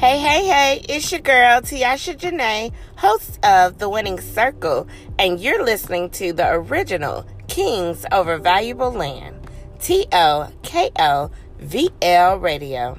Hey, hey, hey, it's your girl, Teasha Jenea, host of The Winning Circle, and you're listening to the original Kings Over Valuable Land, T O K O V L Radio.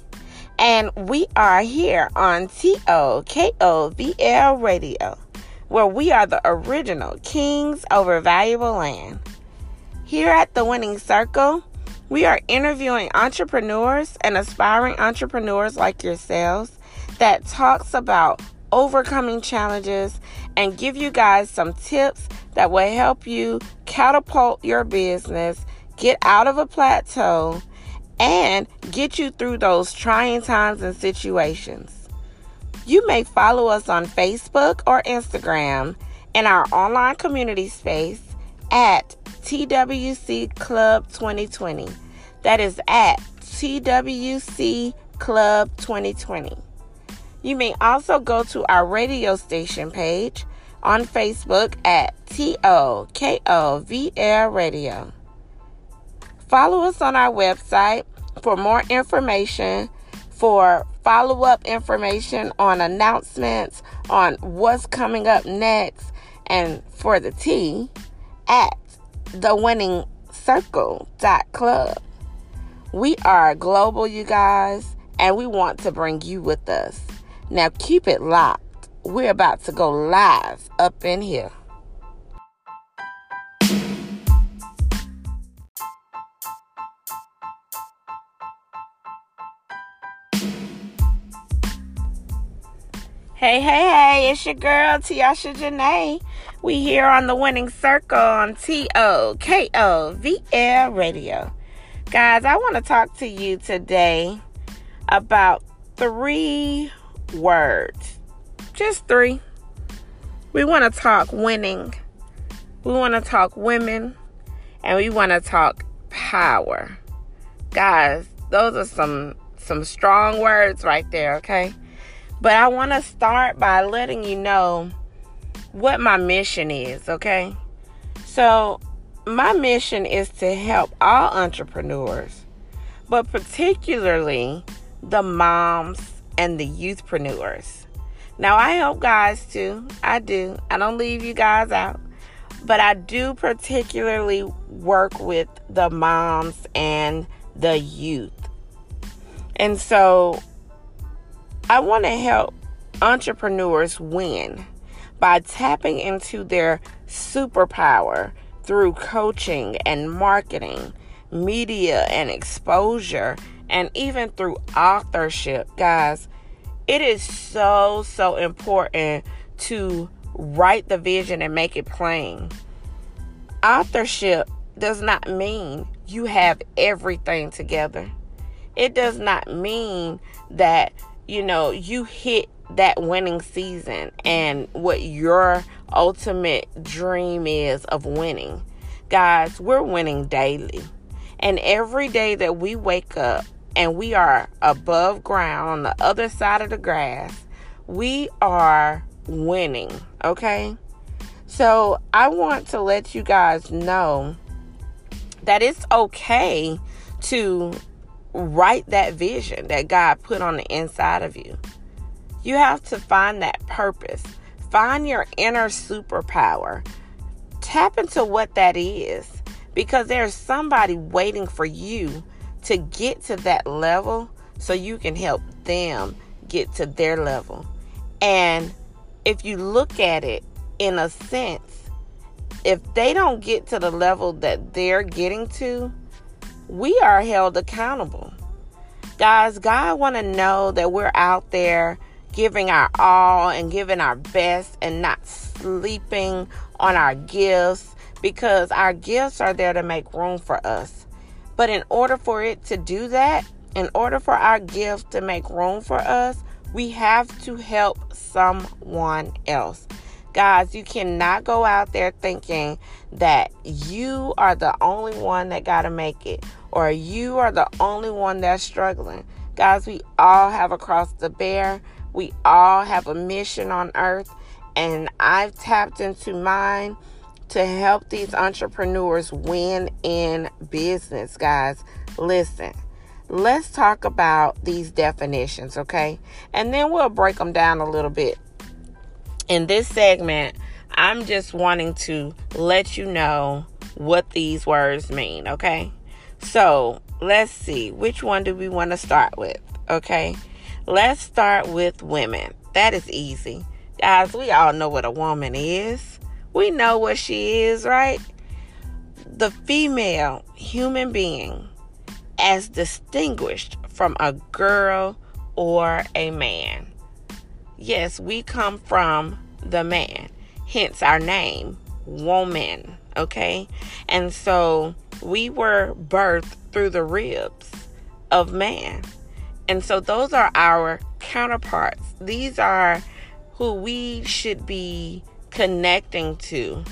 and we are here on TOKOVL Radio, where we are the original Kings Over Valuable Land. Here at the Winning Circle, we are interviewing entrepreneurs and aspiring entrepreneurs like yourselves that talks about overcoming challenges and give you guys some tips that will help you catapult your business, get out of a plateau, and get you through those trying times and situations. You may follow us on Facebook or Instagram in our online community space at TWC Club 2020. That is at TWC Club 2020. You may also go to our radio station page on Facebook at TOKOVL Radio. Follow us on our website for more information, for follow up information on announcements, on what's coming up next, and for the tea at thewinningcircle.club. We are global, you guys, and we want to bring you with us. Now keep it locked. We're about to go live up in here. Hey, hey, hey, it's your girl, Teasha Jenea. We here on the Winning Circle on T-O-K-O-V-L Radio. Guys, I want to talk to you today about three words. Just three. We want to talk winning. We want to talk women. And we want to talk power. Guys, those are some some strong words right there, okay? But I want to start by letting you know what my mission is, okay? So, my mission is to help all entrepreneurs, but particularly the moms and the youthpreneurs. Now, I help guys too. I do. I don't leave you guys out. But I do particularly work with the moms and the youth. And so I want to help entrepreneurs win by tapping into their superpower through coaching and marketing, media and exposure, and even through authorship. Guys, it is so, so important to write the vision and make it plain. Authorship does not mean you have everything together. It does not mean that, you know, you hit that winning season and what your ultimate dream is of winning. Guys, we're winning daily. And every day that we wake up and we are above ground on the other side of the grass, we are winning, okay? So I want to let you guys know that it's okay to write that vision that God put on the inside of you. You have to find that purpose, find your inner superpower, tap into what that is because there's somebody waiting for you to get to that level so you can help them get to their level. And if you look at it in a sense, if they don't get to the level that they're getting to, we are held accountable. Guys, God want to know that we're out there giving our all and giving our best and not sleeping on our gifts because our gifts are there to make room for us. But in order for it to do that, in order for our gift to make room for us, we have to help someone else. Guys, you cannot go out there thinking that you are the only one that got to make it or you are the only one that's struggling. Guys, we all have a cross to bear. We all have a mission on earth, and I've tapped into mine to help these entrepreneurs win in business, guys. Listen, let's talk about these definitions, okay? And then we'll break them down a little bit in this segment, I'm just wanting to let you know what these words mean, okay? So let's see, which one do we want to start with? Okay, let's start with women. That is easy. Guys, we all know what a woman is. We know what she is, right? The female human being as distinguished from a girl or a man. Yes, we come from the man, hence our name, woman. Okay, and so we were birthed through the ribs of man, and so those are our counterparts. These are who we should be connecting to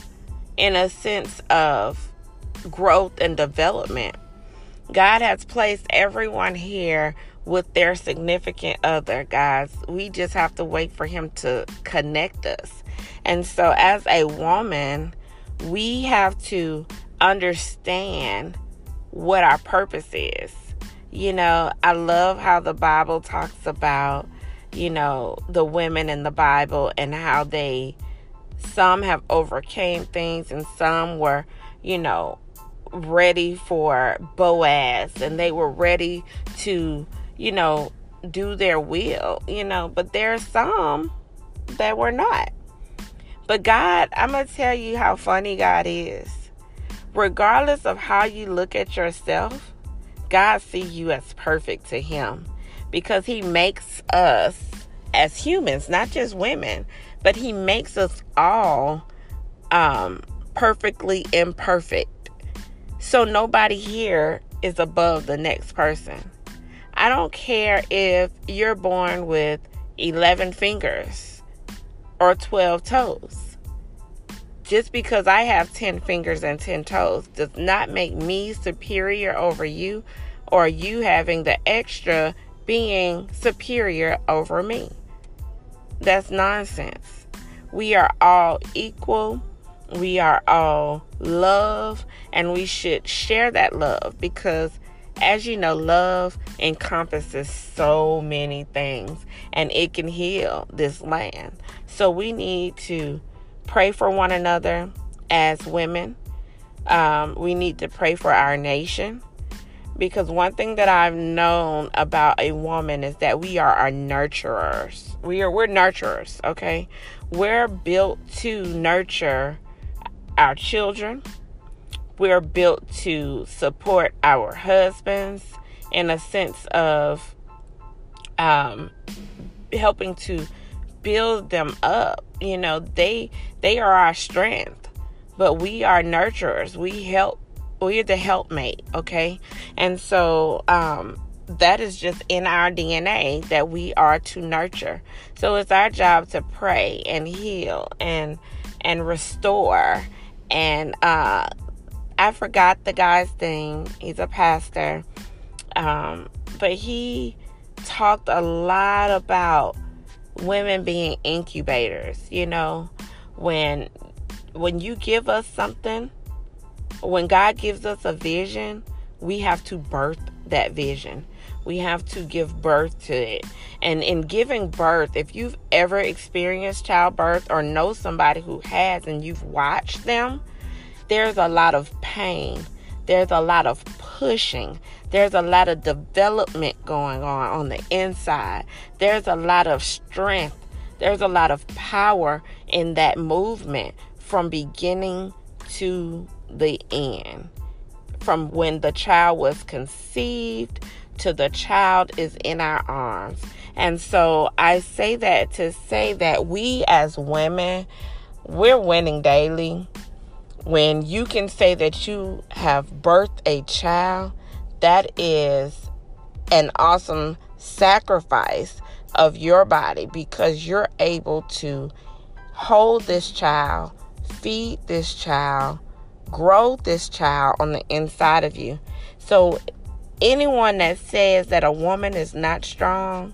in a sense of growth and development. God has placed everyone here with their significant other, guys. We just have to wait for Him to connect us. And so, as a woman, we have to understand what our purpose is. You know, I love how the Bible talks about, you know, the women in the Bible and how they some have overcame things and some were, you know, ready for Boaz and they were ready to you know, do their will, you know, but there are some that were not. But God, I'm going to tell you how funny God is. Regardless of how you look at yourself, God sees you as perfect to him because he makes us as humans, not just women, but he makes us all um, perfectly imperfect. So nobody here is above the next person. I don't care if you're born with 11 fingers or 12 toes. Just because I have 10 fingers and 10 toes does not make me superior over you or you having the extra being superior over me. That's nonsense. We are all equal. We are all love, and we should share that love because as you know, love encompasses so many things and it can heal this land. So we need to pray for one another as women. Um, we need to pray for our nation because one thing that I've known about a woman is that we are our nurturers. We are we're nurturers, okay? We're built to nurture our children we're built to support our husbands in a sense of um, helping to build them up. You know, they they are our strength, but we are nurturers. We help. We're the helpmate. Okay, and so um, that is just in our DNA that we are to nurture. So it's our job to pray and heal and and restore and uh, I forgot the guy's name. He's a pastor. Um, but he talked a lot about women being incubators, you know, when when you give us something, when God gives us a vision, we have to birth that vision. We have to give birth to it. And in giving birth, if you've ever experienced childbirth or know somebody who has and you've watched them, there's a lot of pain. There's a lot of pushing. There's a lot of development going on on the inside. There's a lot of strength. There's a lot of power in that movement from beginning to the end. From when the child was conceived to the child is in our arms. And so I say that to say that we as women, we're winning daily. When you can say that you have birthed a child, that is an awesome sacrifice of your body because you're able to hold this child, feed this child, grow this child on the inside of you. So, anyone that says that a woman is not strong,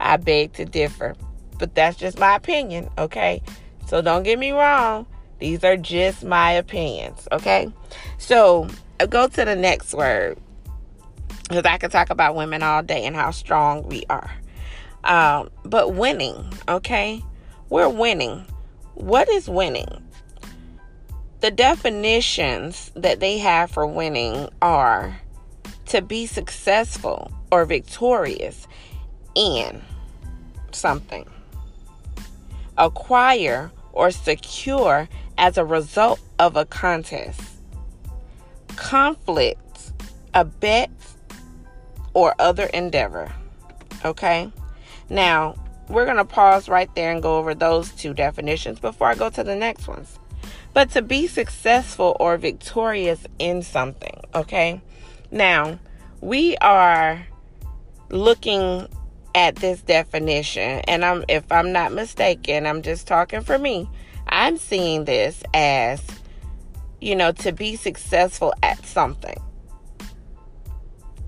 I beg to differ. But that's just my opinion, okay? So, don't get me wrong. These are just my opinions, okay? So, go to the next word because I could talk about women all day and how strong we are. Um, but winning, okay? We're winning. What is winning? The definitions that they have for winning are to be successful or victorious in something, acquire or secure as a result of a contest, conflict, a bet, or other endeavor. Okay? Now, we're going to pause right there and go over those two definitions before I go to the next ones but to be successful or victorious in something. Okay. Now, we are looking at this definition, and I'm if I'm not mistaken, I'm just talking for me. I'm seeing this as, you know, to be successful at something.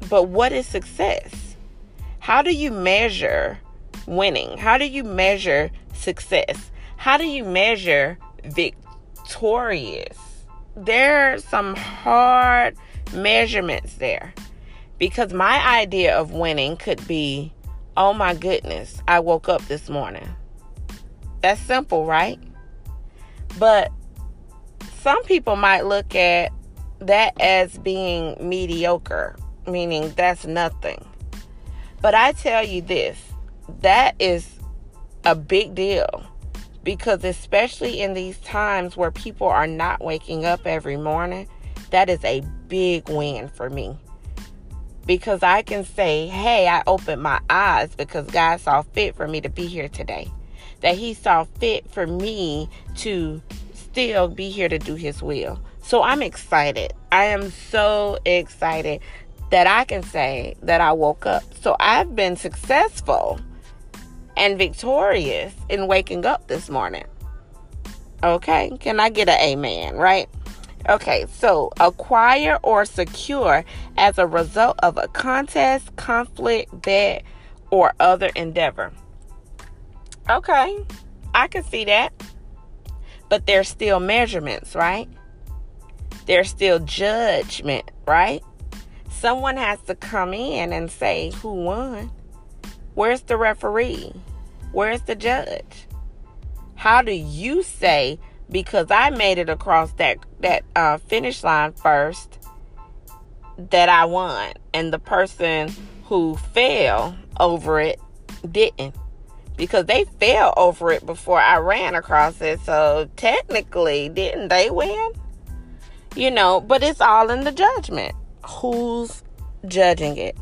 But what is success? How do you measure winning? How do you measure success? How do you measure victorious. There are some hard measurements there because my idea of winning could be oh my goodness, I woke up this morning. That's simple, right? But some people might look at that as being mediocre, meaning that's nothing. But I tell you this that is a big deal because, especially in these times where people are not waking up every morning, that is a big win for me. Because I can say, hey, I opened my eyes because God saw fit for me to be here today. That He saw fit for me to still be here to do His will. So I'm excited. I am so excited that I can say that I woke up. So I've been successful and victorious in waking up this morning. Okay, can I get an amen, right? Okay, so acquire or secure as a result of a contest, conflict, bet, or other endeavor. Okay, I can see that. But there's still measurements, right? There's still judgment, right? Someone has to come in and say who won. Where's the referee? Where's the judge? How do you say because I made it across that that uh, finish line first that I won, and the person who fell over it didn't? Because they fell over it before I ran across it, so technically, didn't they win? You know, but it's all in the judgment. Who's judging it?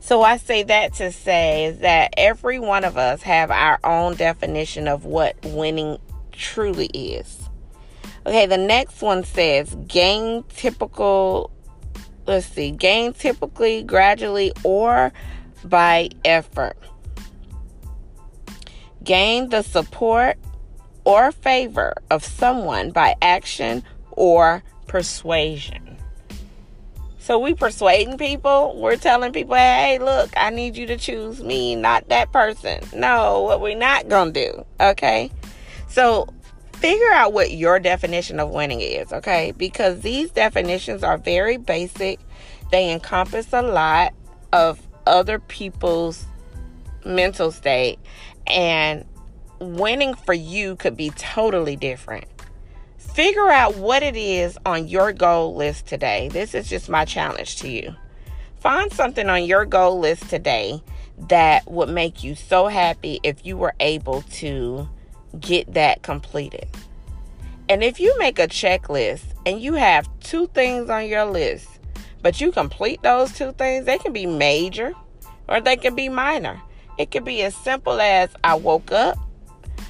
So I say that to say is that every one of us have our own definition of what winning truly is. Okay, the next one says gain typical let's see, gain typically, gradually, or by effort. Gain the support or favor of someone by action or persuasion. So we persuading people. We're telling people, hey, look, I need you to choose me, not that person. No, what we're not to do. Okay. So figure out what your definition of winning is. Okay. Because these definitions are very basic, they encompass a lot of other people's mental state. And winning for you could be totally different. Figure out what it is on your goal list today. This is just my challenge to you. Find something on your goal list today that would make you so happy if you were able to get that completed. And if you make a checklist and you have two things on your list, But you complete those two things, they can be major or they can be minor. It could be as simple as I woke up,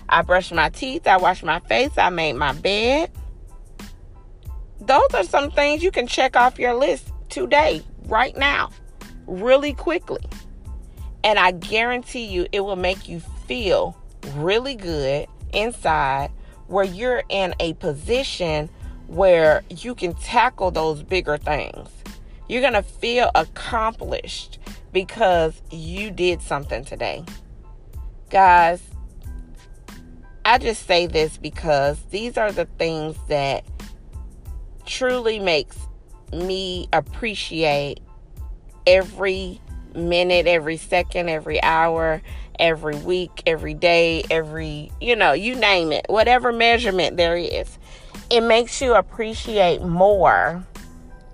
I brushed my teeth, I washed my face, I made my bed. Those are some things you can check off your list today, right now, really quickly. And I guarantee you it will make you feel really good inside where you're in a position where you can tackle those bigger things. You're going to feel accomplished because you did something today. Guys, I just say this because these are the things that truly makes me appreciate every minute, every second, every hour, every week, every day, every, you know, you name it, whatever measurement there is. It makes you appreciate more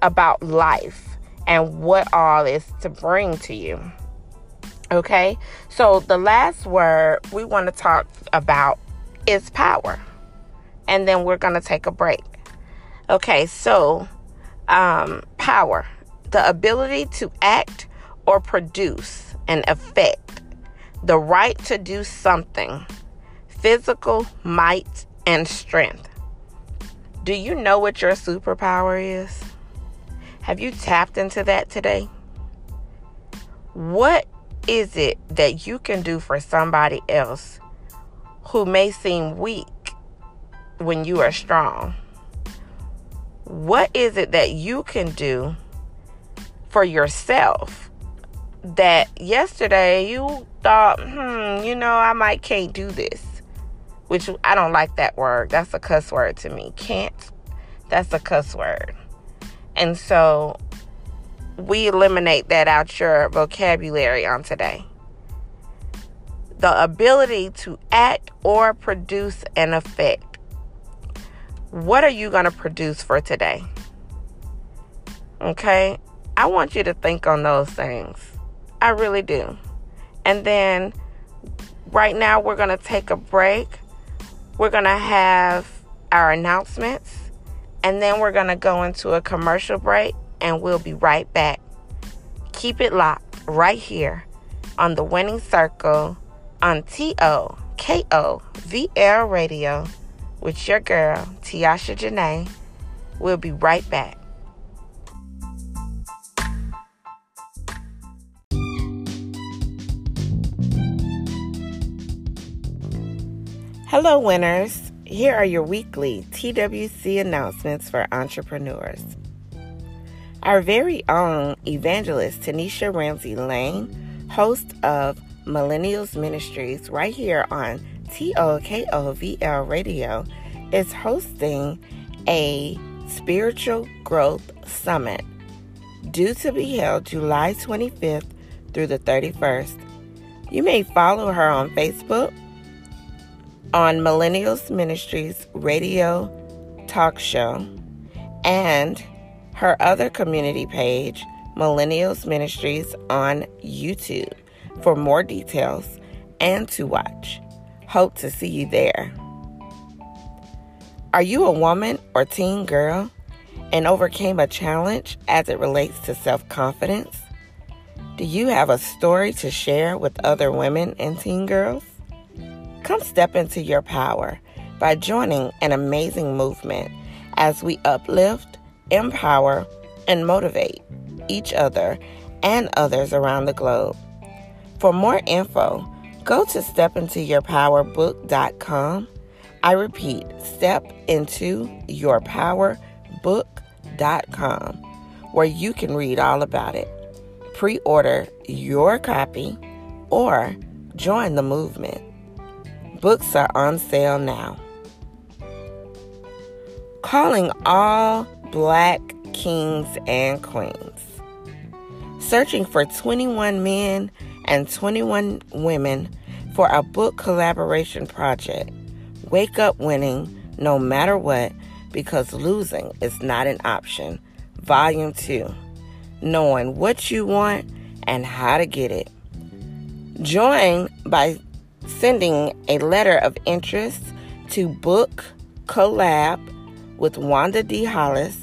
about life and what all is to bring to you. Okay, so the last word we want to talk about is power, and then we're going to take a break. Okay, so um, power, the ability to act or produce an effect, the right to do something, physical might and strength. Do you know what your superpower is? Have you tapped into that today? What is it that you can do for somebody else who may seem weak when you are strong? What is it that you can do for yourself that yesterday you thought, hmm, you know, I might can't do this. Which I don't like that word. That's a cuss word to me. Can't. That's a cuss word. And so we eliminate that out your vocabulary on today. The ability to act or produce an effect. What are you going to produce for today? Okay? I want you to think on those things. I really do. And then right now we're going to take a break. We're going to have our announcements. And then we're going to go into a commercial break and we'll be right back. Keep it locked right here on the Winning Circle on TOKOVL Radio with your girl, Teasha Jenea. We'll be right back. Hello, winners. Here are your weekly TWC announcements for entrepreneurs. Our very own evangelist Tanisha Ramsey Lane, host of Millennials Ministries, right here on TOKOVL Radio, is hosting a spiritual growth summit due to be held July 25th through the 31st. You may follow her on Facebook on Millennials Ministries radio talk show and her other community page, Millennials Ministries, on YouTube for more details and to watch. Hope to see you there. Are you a woman or teen girl and overcame a challenge as it relates to self confidence? Do you have a story to share with other women and teen girls? Come step into your power by joining an amazing movement as we uplift, empower, and motivate each other and others around the globe. For more info, go to stepintoyourpowerbook.com. I repeat, stepintoyourpowerbook.com, where you can read all about it. Pre order your copy or join the movement. Books are on sale now. Calling all black kings and queens. Searching for 21 men and 21 women for a book collaboration project. Wake up winning no matter what because losing is not an option. Volume 2. Knowing what you want and how to get it. Join by sending a letter of interest to book collab with Wanda D. Hollis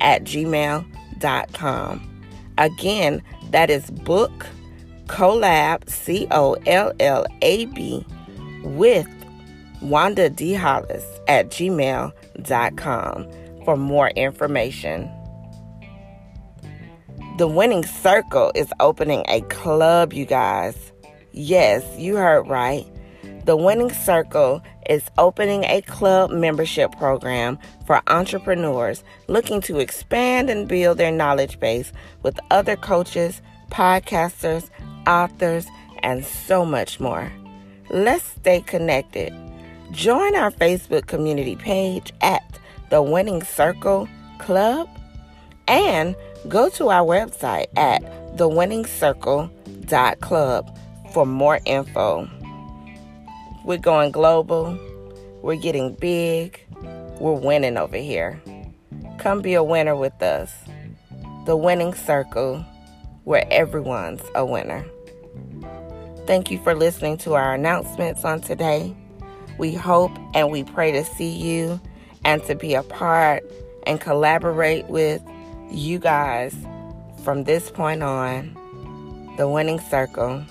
at gmail.com. Again, that is book collab, C O L L A B, with Wanda D. Hollis at gmail.com for more information. The Winning Circle is opening a club, you guys. Yes, you heard right. The Winning Circle is opening a club membership program for entrepreneurs looking to expand and build their knowledge base with other coaches, podcasters, authors, and so much more. Let's stay connected. Join our Facebook community page at The Winning Circle Club and go to our website at thewinningscircle.club for more info. We're going global. We're getting big. We're winning over here. Come be a winner with us. The winning circle, where everyone's a winner. Thank you for listening to our announcements on today. We hope and we pray to see you and to be a part and collaborate with you guys from this point on. The winning circle.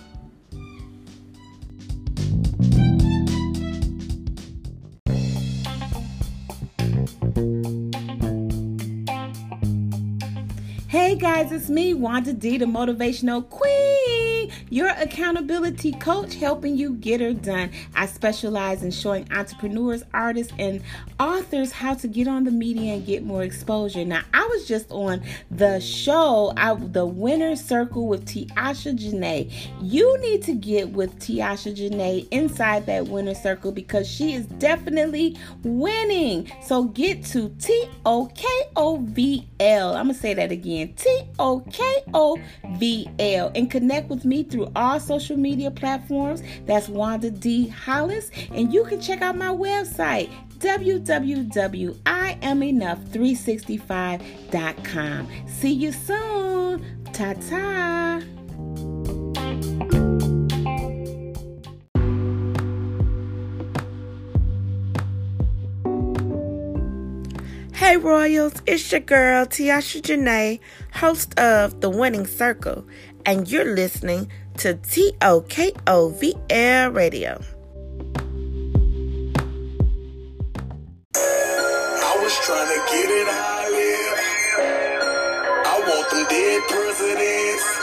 Guys, it's me, Wanda D, the motivational queen, your accountability coach, helping you get her done. I specialize in showing entrepreneurs, artists, and authors how to get on the media and get more exposure. Now, I was just on the show, I, the Winner Circle with Teasha Jenea. You need to get with Teasha Jenea inside that Winner Circle because she is definitely winning. So get to T O K O V L. I'm gonna say that again. T O K O V L. And connect with me through all social media platforms. That's Wanda D. Hollis. And you can check out my website, www.iamenough365.com. See you soon. Ta ta. Hey Royals, it's your girl Teasha Jenea, host of The Winning Circle, and you're listening to TOKOVL Radio. I was trying to get it. I want them dead presidents.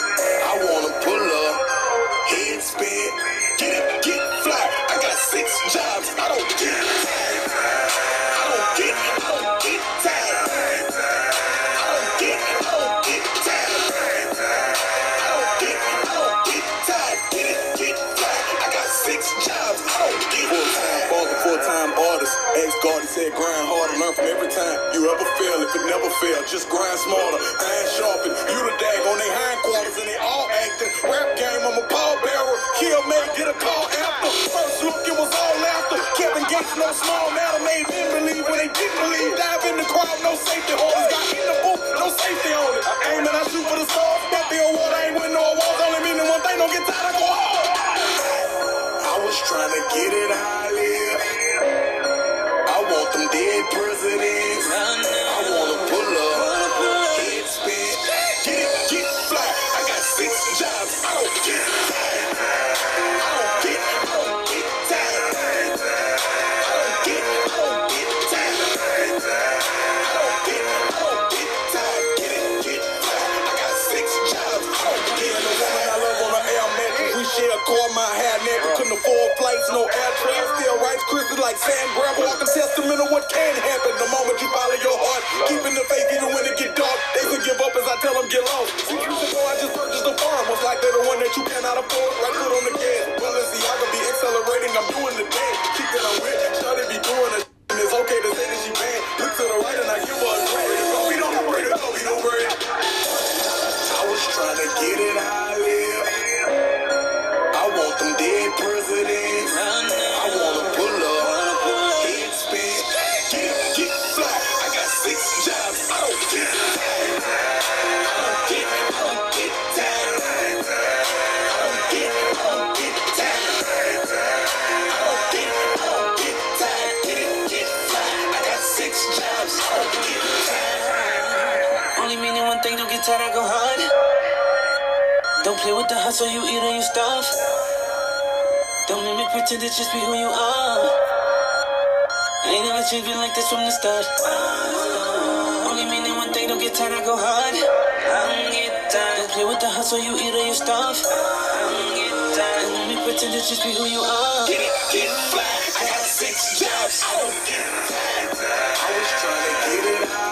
Said grind harder, learn from every time you ever fail. If it never fail, just grind smarter, iron sharpen. You the dag on their hindquarters and they all acting. Rap game, I'm a pallbearer. Kill me, get a call after. First look, it was all after. Kevin Gates, no small matter, made men believe when they didn't believe. Dive in the crowd, no safety holders. Got in the booth, no safety on it. I aim and I shoot for the stars. That the award, I ain't win no awards. Only meaning one thing, don't get tired, I go hard. I was trying to get it how dead presidents. I want to pull up, head spin, get it, get fly. I got six jobs. I don't get tired. I don't get, I don't get tired. I don't get, I don't get tired. I don't get, I don't get tired. Get it, get. I got six jobs. I don't get woman I a car, couldn't flights, no air travel. Like sand gravel. Walk a testament of what can happen the moment you follow your heart. Keeping the faith even when it get dark. They could give up as I tell them get lost. Six years ago, I just purchased a farm. Most likely the one that you cannot afford. Right foot on the gas. Don't play with the hustle, you eat on your stuff. Don't make me pretend to just be who you are. Ain't never changed, been like this from the start. Only meaning one thing, don't get tired, I go hard. I get tired. Don't play with the hustle, you eat on your stuff. Don't make me pretend to just be who you are. Get it, get fly. I got six jobs. I don't get tired. I was trying to get it out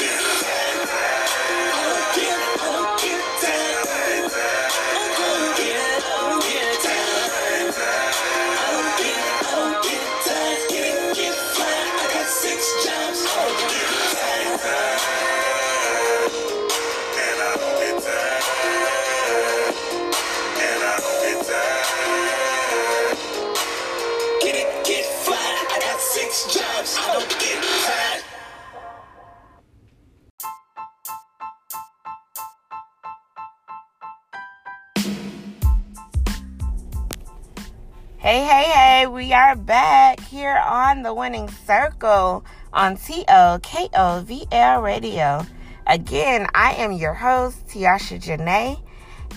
I the winning circle on TOKOVL Radio. Again, I am your host, Teasha Jenea.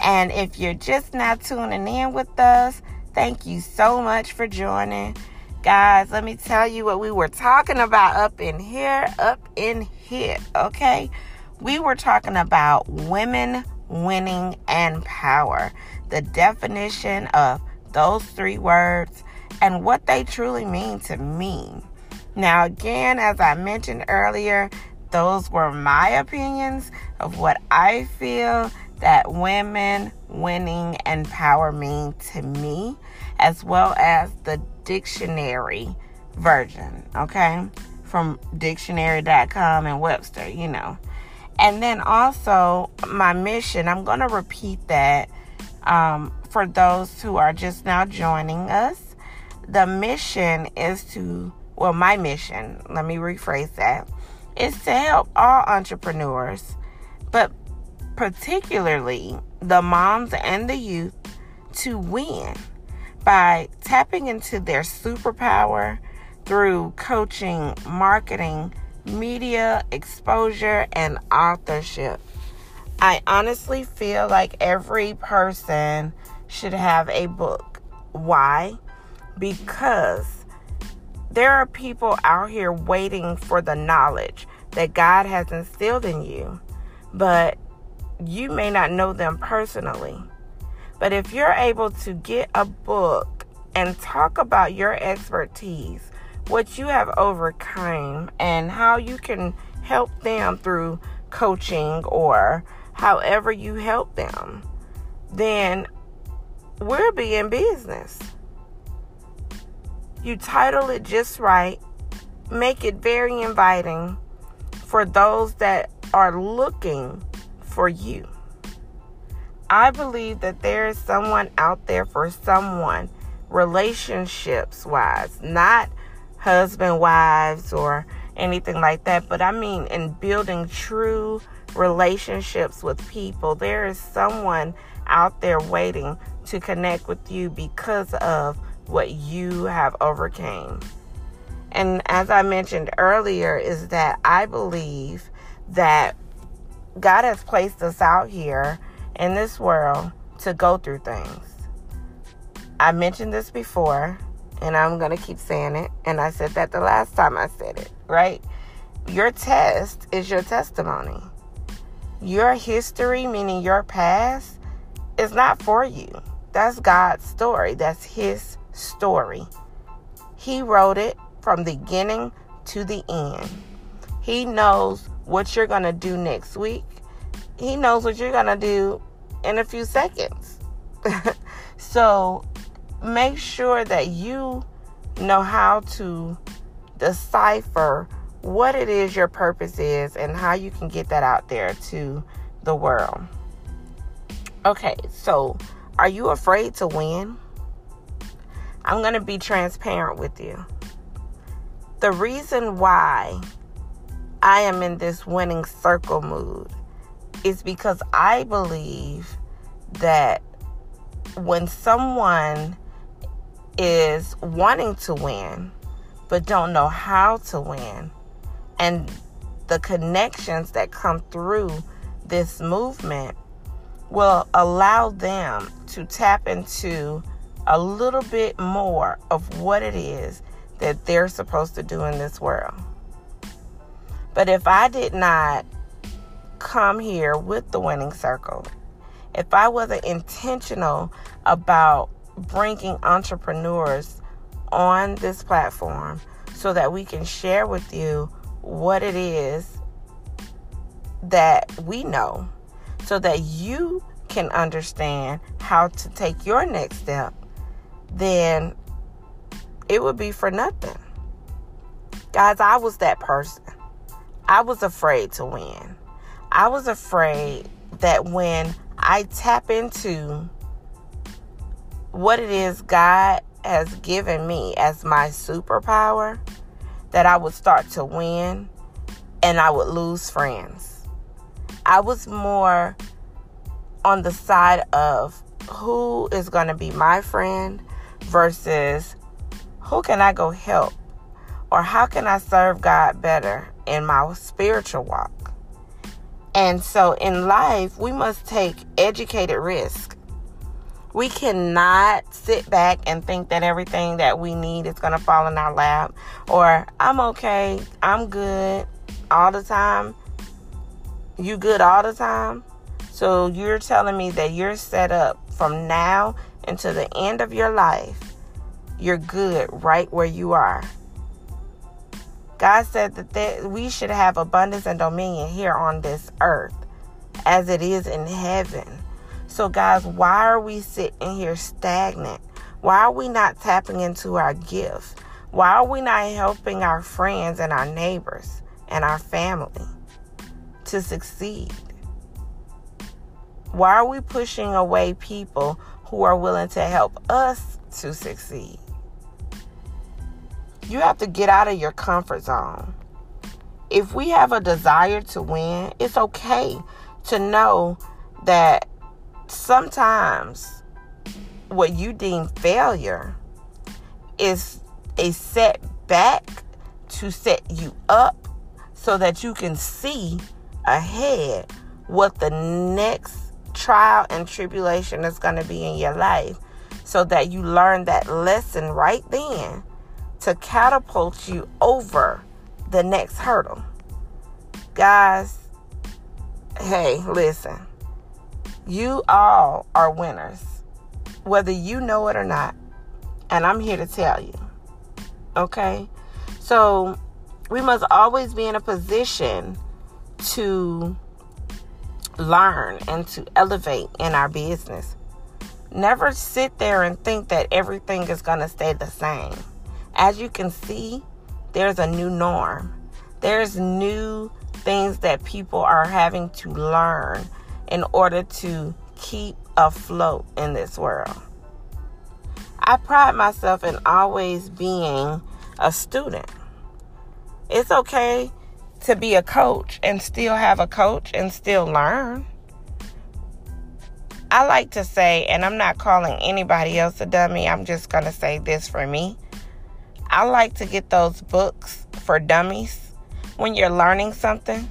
And if you're just now tuning in with us, thank you so much for joining. Guys, let me tell you what we were talking about up in here, up in here, okay? We were talking about women winning and power, the definition of those three words and what they truly mean to me. Now, again, as I mentioned earlier, those were my opinions of what I feel that women winning and power mean to me, as well as the dictionary version, okay? From dictionary.com and Webster, you know. And then also my mission, I'm going to repeat that um, for those who are just now joining us. The mission is to, well, my mission, let me rephrase that, is to help all entrepreneurs, but particularly the moms and the youth to win by tapping into their superpower through coaching, marketing, media exposure, and authorship. I honestly feel like every person should have a book. Why? Because there are people out here waiting for the knowledge that God has instilled in you, but you may not know them personally. But if you're able to get a book and talk about your expertise, what you have overcome, and how you can help them through coaching or however you help them, then we'll be in business. You title it just right, make it very inviting for those that are looking for you. I believe that there is someone out there for someone, relationships wise, not husband wives or anything like that, but I mean in building true relationships with people. There is someone out there waiting to connect with you because of what you have overcame. And as I mentioned earlier is that I believe that God has placed us out here in this world to go through things. I mentioned this before, and I'm going to keep saying it. And I said that the last time I said it, right? Your test is your testimony. Your history, meaning your past, is not for you. That's God's story. That's His story. He wrote it from the beginning to the end. He knows what you're going to do next week. He knows what you're going to do in a few seconds. so make sure that you know how to decipher what it is your purpose is and how you can get that out there to the world. Okay, so are you afraid to win? I'm going to be transparent with you. The reason why I am in this winning circle mood is because I believe that when someone is wanting to win, but don't know how to win. And the connections that come through this movement will allow them to tap into a little bit more of what it is that they're supposed to do in this world. But if I did not come here with the winning circle, if I wasn't intentional about bringing entrepreneurs on this platform so that we can share with you what it is that we know so that you can understand how to take your next step, then it would be for nothing. Guys, I was that person. I was afraid to win. I was afraid that when I tap into what it is God has given me as my superpower, that I would start to win and I would lose friends. I was more on the side of who is going to be my friend versus who can I go help or how can I serve God better in my spiritual walk. And so in life, we must take educated risk. We cannot sit back and think that everything that we need is going to fall in our lap or I'm okay, I'm good all the time. You good all the time? So you're telling me that you're set up from now until the end of your life. You're good right where you are. God said that there, we should have abundance and dominion here on this earth as it is in heaven. So, guys, why are we sitting here stagnant? Why are we not tapping into our gifts? Why are we not helping our friends and our neighbors and our family to succeed? Why are we pushing away people who are willing to help us to succeed? You have to get out of your comfort zone. If we have a desire to win, it's okay to know that sometimes what you deem failure is a setback to set you up so that you can see ahead what the next trial and tribulation is going to be in your life so that you learn that lesson right then to catapult you over the next hurdle. Guys, hey, listen. You all are winners, whether you know it or not. And I'm here to tell you. Okay? So, we must always be in a position to learn and to elevate in our business. Never sit there and think that everything is going to stay the same. As you can see, there's a new norm. There's new things that people are having to learn in order to keep afloat in this world. I pride myself in always being a student. It's okay to be a coach and still have a coach and still learn. I like to say, and I'm not calling anybody else a dummy, I'm just going to say this for me. I like to get those books for dummies when you're learning something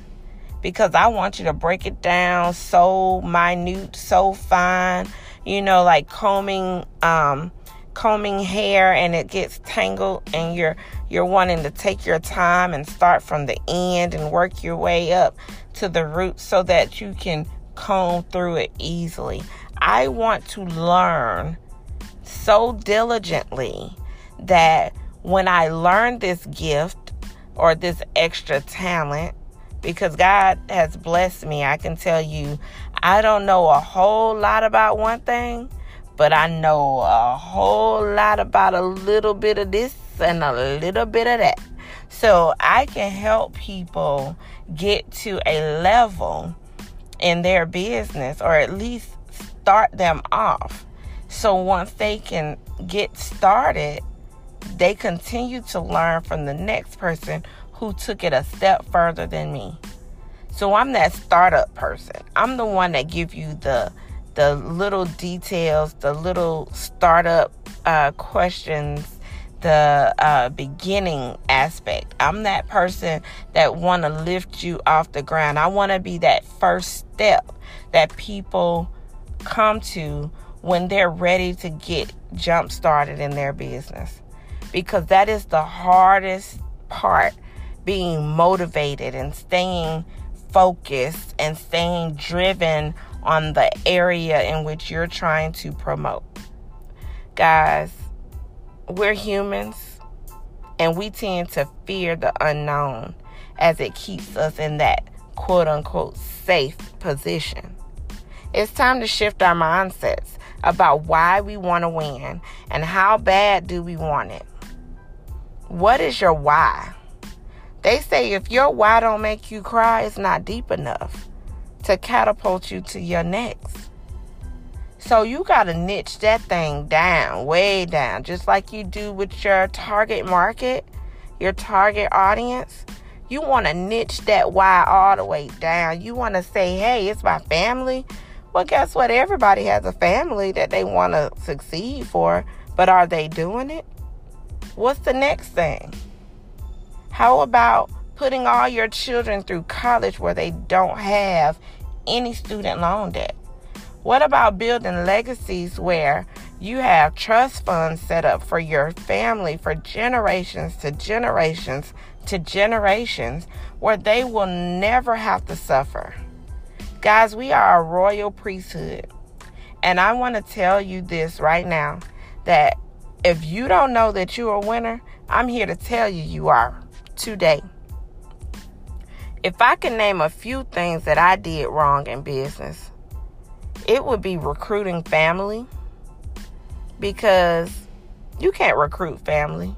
because I want you to break it down so minute, so fine, you know, like combing um combing hair and it gets tangled and you're you're wanting to take your time and start from the end and work your way up to the root so that you can comb through it easily. I want to learn so diligently that when I learn this gift or this extra talent, because God has blessed me, I can tell you, I don't know a whole lot about one thing, but I know a whole lot about a little bit of this and a little bit of that. So I can help people get to a level in their business or at least start them off. So once they can get started, they continue to learn from the next person who took it a step further than me. So I'm that startup person. I'm the one that give you the the little details, the little startup uh, questions, the uh, beginning aspect. I'm that person that want to lift you off the ground. I want to be that first step that people come to when they're ready to get jump started in their business. Because that is the hardest part being motivated and staying focused and staying driven on the area in which you're trying to promote. Guys, we're humans and we tend to fear the unknown as it keeps us in that quote unquote safe position. It's time to shift our mindsets about why we want to win and how bad do we want it. What is your why? They say if your why don't make you cry, it's not deep enough to catapult you to your next. So you got to niche that thing down, way down, just like you do with your target market, your target audience. You want to niche that why all the way down. You want to say, hey, it's my family. Well, guess what? Everybody has a family that they want to succeed for, but are they doing it? What's the next thing? How about putting all your children through college where they don't have any student loan debt? What about building legacies where you have trust funds set up for your family for generations to generations to generations where they will never have to suffer? Guys, we are a royal priesthood. And I want to tell you this right now that if you don't know that you're a winner, I'm here to tell you you are today. If I can name a few things that I did wrong in business, it would be recruiting family because you can't recruit family.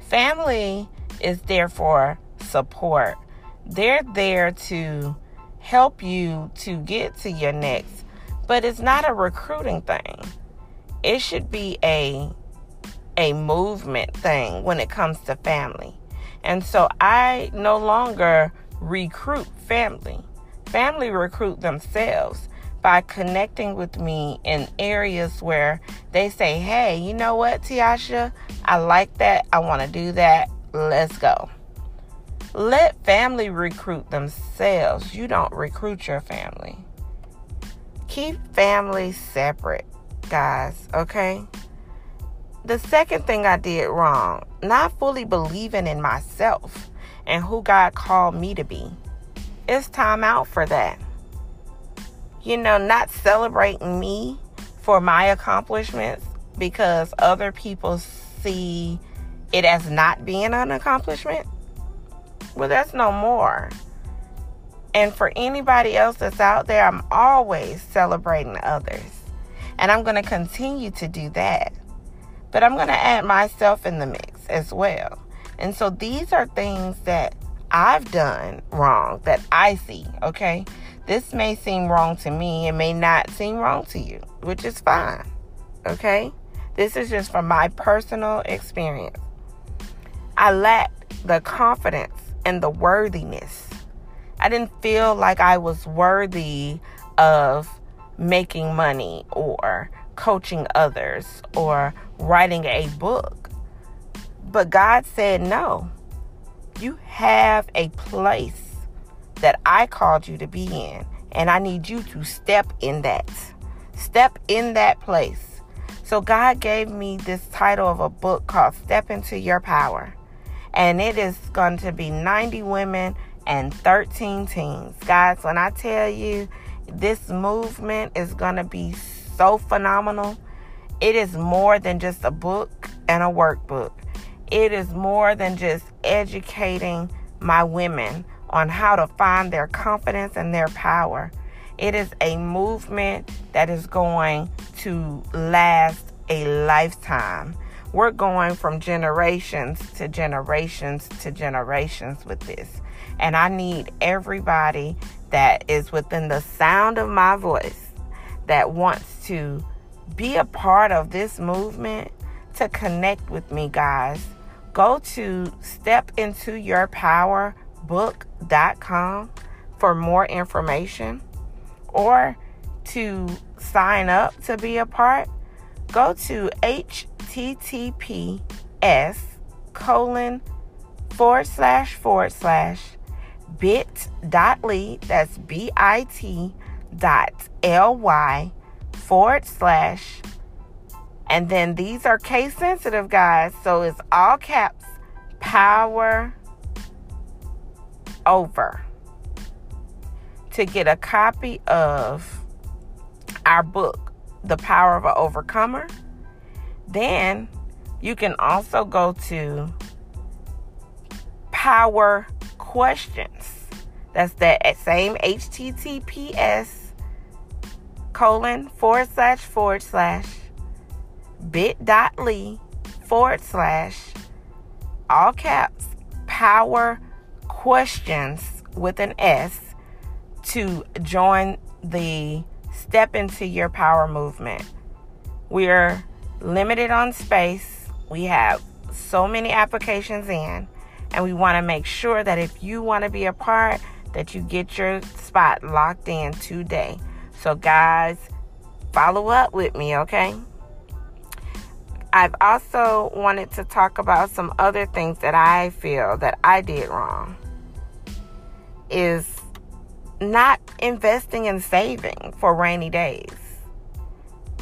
Family is there for support. They're there to help you to get to your next, but it's not a recruiting thing. It should be a a movement thing when it comes to family. And so I no longer recruit family. Family recruit themselves by connecting with me in areas where they say, hey, you know what, Teasha? I like that. I want to do that. Let's go. Let family recruit themselves. You don't recruit your family. Keep family separate, guys, okay? The second thing I did wrong, not fully believing in myself and who God called me to be. It's time out for that you know, not celebrating me for my accomplishments because other people see it as not being an accomplishment. Well, that's no more. And for anybody else that's out there, I'm always celebrating others. And I'm going to continue to do that. But I'm going to add myself in the mix as well. And so these are things that I've done wrong that I see, okay? This may seem wrong to me, it may not seem wrong to you, which is fine. Okay? This is just from my personal experience. I lacked the confidence and the worthiness. I didn't feel like I was worthy of making money or coaching others or writing a book. But God said, no, you have a place that I called you to be in. And I need you to step in that. Step in that place. So God gave me this title of a book called Step Into Your Power. And it is going to be 90 women and 13 teens. Guys, when I tell you this movement is going to be so phenomenal, it is more than just a book and a workbook. It is more than just educating my women on how to find their confidence and their power. It is a movement that is going to last a lifetime. We're going from generations to generations to generations with this. And I need everybody that is within the sound of my voice that wants to be a part of this movement to connect with me, guys. Go to Step Into Your Power book.com for more information or to sign up to be a part, go to https colon forward slash forward slash bit.ly that's b-i-t dot l-y forward slash and then these are case sensitive guys so it's all caps power over to get a copy of our book, The Power of an Overcomer. Then you can also go to Power Questions. That's that same HTTPS colon forward slash forward slash bit.ly forward slash all caps power questions with an S to join the Step into Your Power movement. We're limited on space. We have so many applications in, and we want to make sure that if you want to be a part, that you get your spot locked in today. So, guys, follow up with me, okay? I've also wanted to talk about some other things that I feel that I did wrong. Is not investing in saving for rainy days,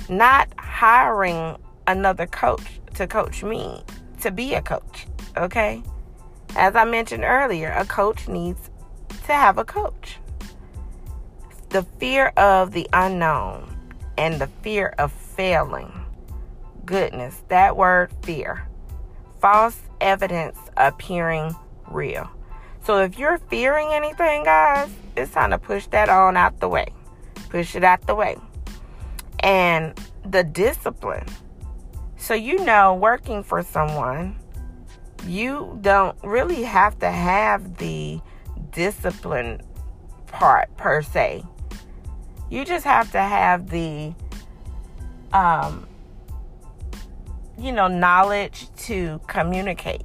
not hiring another coach to coach me to be a coach, okay? As I mentioned earlier, a coach needs to have a coach. The fear of the unknown and the fear of failing. Goodness, that word fear. False evidence appearing real. So if you're fearing anything, guys, it's time to push that on out the way. Push it out the way. And the discipline. So, you know, working for someone, you don't really have to have the discipline part per se. You just have to have the, um, you know, knowledge to communicate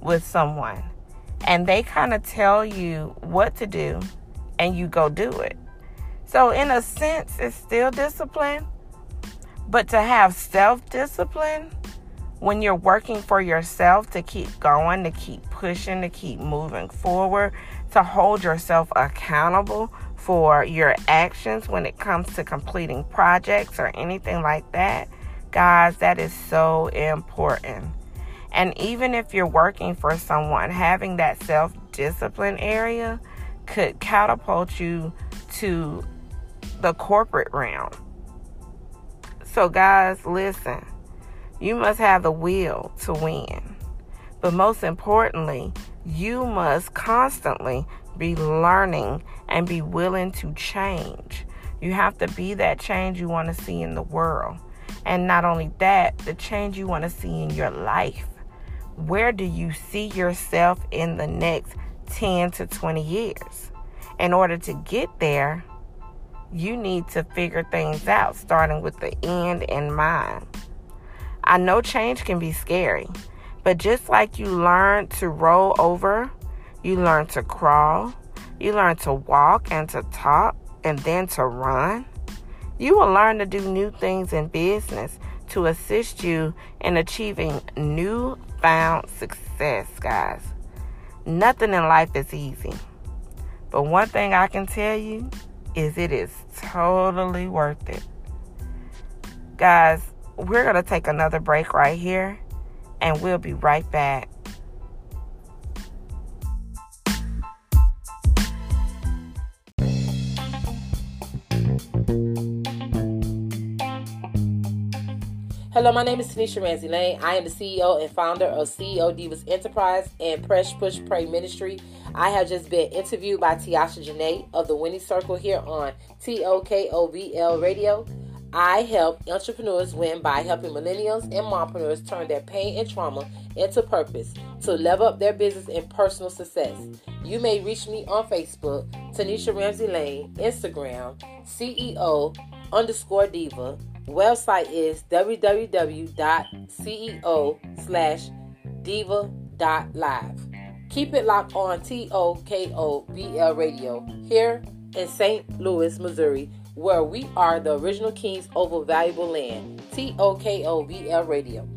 with someone. And they kind of tell you what to do and you go do it. So, in a sense, it's still discipline. But to have self discipline when you're working for yourself to keep going, to keep pushing, to keep moving forward, to hold yourself accountable for your actions when it comes to completing projects or anything like that, guys, that is so important. And even if you're working for someone, having that self discipline area could catapult you to the corporate realm. So, guys, listen. You must have the will to win. But most importantly, you must constantly be learning and be willing to change. You have to be that change you want to see in the world. And not only that, the change you want to see in your life. Where do you see yourself in the next 10 to 20 years. In order to get there, you need to figure things out, starting with the end in mind. I know change can be scary, but just like you learn to roll over, you learn to crawl, you learn to walk and to talk, and then to run. You will learn to do new things in business to assist you in achieving newfound success, guys. Nothing in life is easy. But one thing I can tell you is it is totally worth it. Guys, we're going to take another break right here and we'll be right back. Hello, my name is Tanisha Ramsey Lane. I am the CEO and founder of CEO Divas Enterprise and Press Push Pray Ministry. I have just been interviewed by Teasha Jenea of the Winning Circle here on TOKOVL Radio. I help entrepreneurs win by helping millennials and mompreneurs turn their pain and trauma into purpose to level up their business and personal success. You may reach me on Facebook, Tanisha Ramsey Lane, Instagram, CEO underscore diva website is www.ceo slash diva.live. Keep it locked on TOKOVL Radio here in St. Louis, Missouri, where we are the original kings over valuable land. T O K O V L Radio.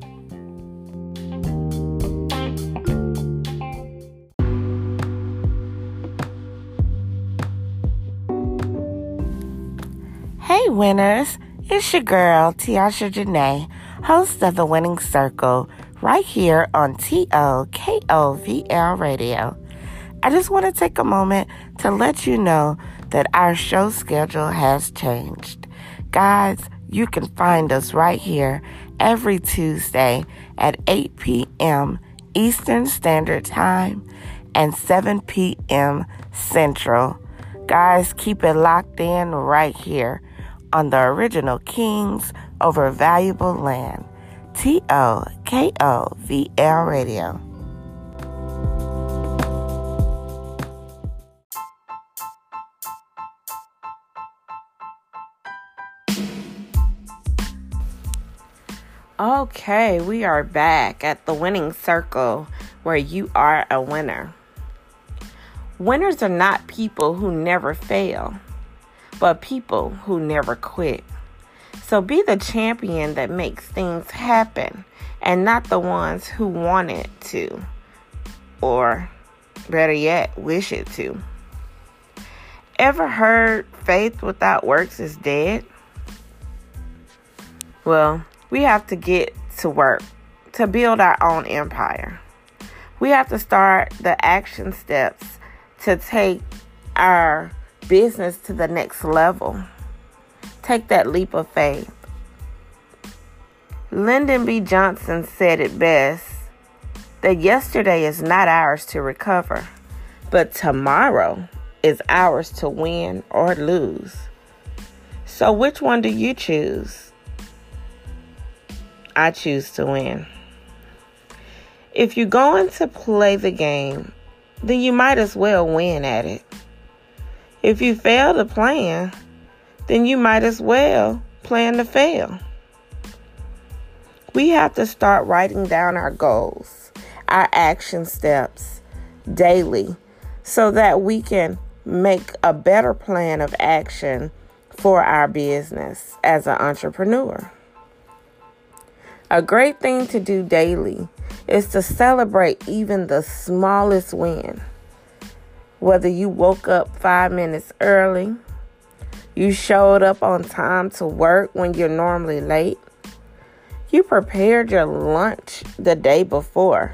Hey, winners. It's your girl, Teasha Jenea, host of The Winning Circle, right here on TOKOVL Radio. I just want to take a moment to let you know that our show schedule has changed. Guys, you can find us right here every Tuesday at 8 p.m. Eastern Standard Time and 7 p.m. Central. Guys, keep it locked in right here on the original Kings over Valuable Land. T O K O V L Radio. Okay, we are back at the winning circle where you are a winner. Winners are not people who never fail, but people who never quit. So be the champion that makes things happen and not the ones who want it to, or better yet, wish it to. Ever heard faith without works is dead? Well, we have to get to work to build our own empire. We have to start the action steps to take our business to the next level. Take that leap of faith. Lyndon B. Johnson said it best that yesterday is not ours to recover, but tomorrow is ours to win or lose. So, which one do you choose? I choose to win. If you're going to play the game, then you might as well win at it. If you fail to plan, then you might as well plan to fail. We have to start writing down our goals, our action steps daily so that we can make a better plan of action for our business as an entrepreneur. A great thing to do daily is to celebrate even the smallest win. Whether you woke up five minutes early, you showed up on time to work when you're normally late, you prepared your lunch the day before.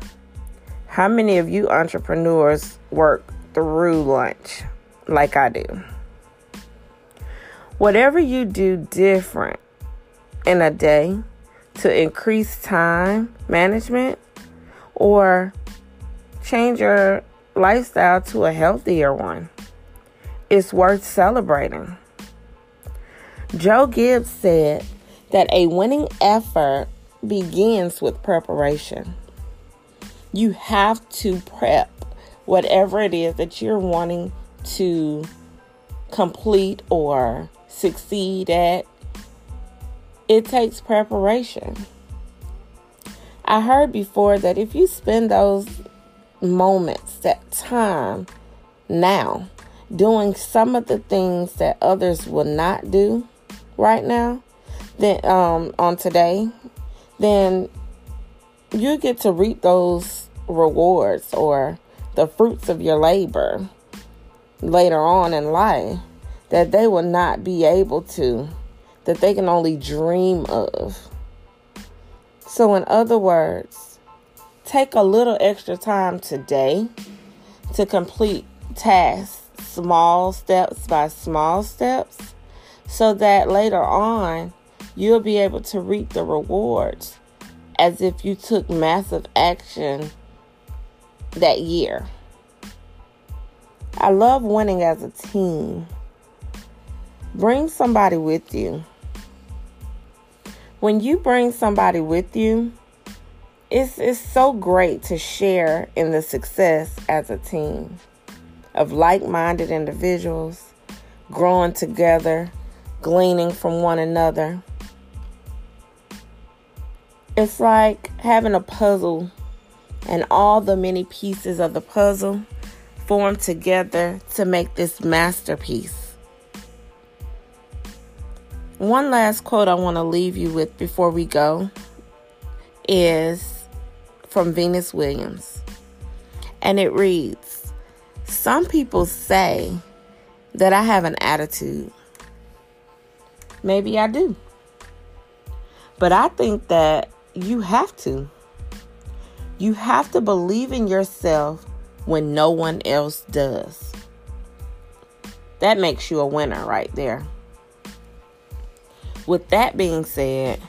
How many of you entrepreneurs work through lunch like I do? Whatever you do different in a day, to increase time management or change your lifestyle to a healthier one. It's worth celebrating. Joe Gibbs said that a winning effort begins with preparation. You have to prep whatever it is that you're wanting to complete or succeed at it takes preparation. I heard before that if you spend those moments, that time now, doing some of the things that others will not do right now, then um, on today, then you get to reap those rewards or the fruits of your labor later on in life that they will not be able to that they can only dream of. So, in other words, take a little extra time today to complete tasks, small steps by small steps, so that later on you'll be able to reap the rewards as if you took massive action that year. I love winning as a team. Bring somebody with you when you bring somebody with you, it's, it's so great to share in the success as a team of like minded individuals, growing together, gleaning from one another. It's like having a puzzle and all the many pieces of the puzzle form together to make this masterpiece. One last quote I want to leave you with before we go is from Venus Williams. And it reads Some people say that I have an attitude. Maybe I do. But I think that you have to. You have to believe in yourself when no one else does. That makes you a winner right there. With that being said,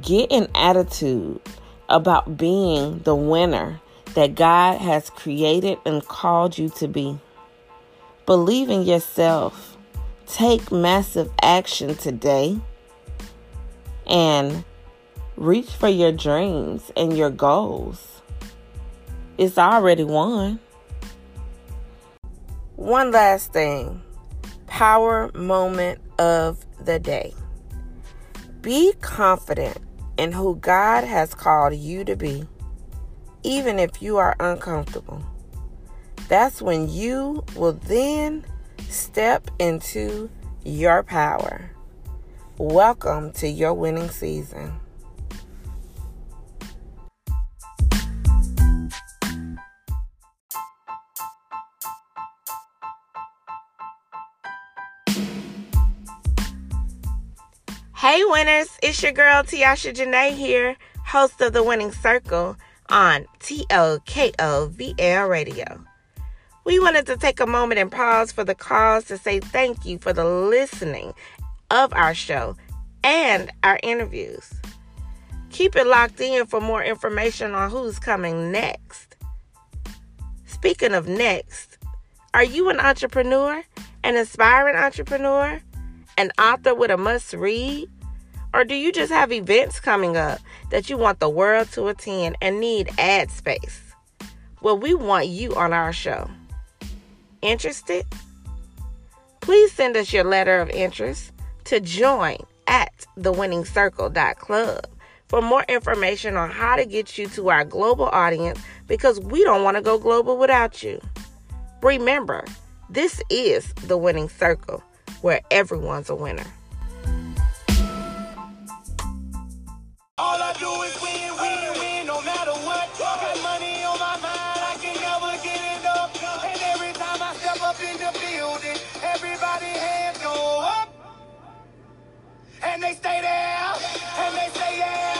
get an attitude about being the winner that God has created and called you to be. Believe in yourself. Take massive action today and reach for your dreams and your goals. It's already won. One last thing power moment of the day. Be confident in who God has called you to be, even if you are uncomfortable. That's when you will then step into your power. Welcome to your winning season. Hey winners, it's your girl Teasha Jenea here, host of the Winning Circle on TOKOVL Radio. We wanted to take a moment and pause for the cause to say thank you for the listening of our show and our interviews. Keep it locked in for more information on who's coming next. Speaking of next, are you an entrepreneur, an aspiring entrepreneur, an author with a must read? Or do you just have events coming up that you want the world to attend and need ad space? Well, we want you on our show. Interested? Please send us your letter of interest to join at thewinningcircle.club for more information on how to get you to our global audience because we don't want to go global without you. Remember, this is the winning circle where everyone's a winner. All I do is win, win, win, no matter what. Got money on my mind, I can never get enough. And every time I step up in the building, everybody hands go up. And they stay there, and they say yeah.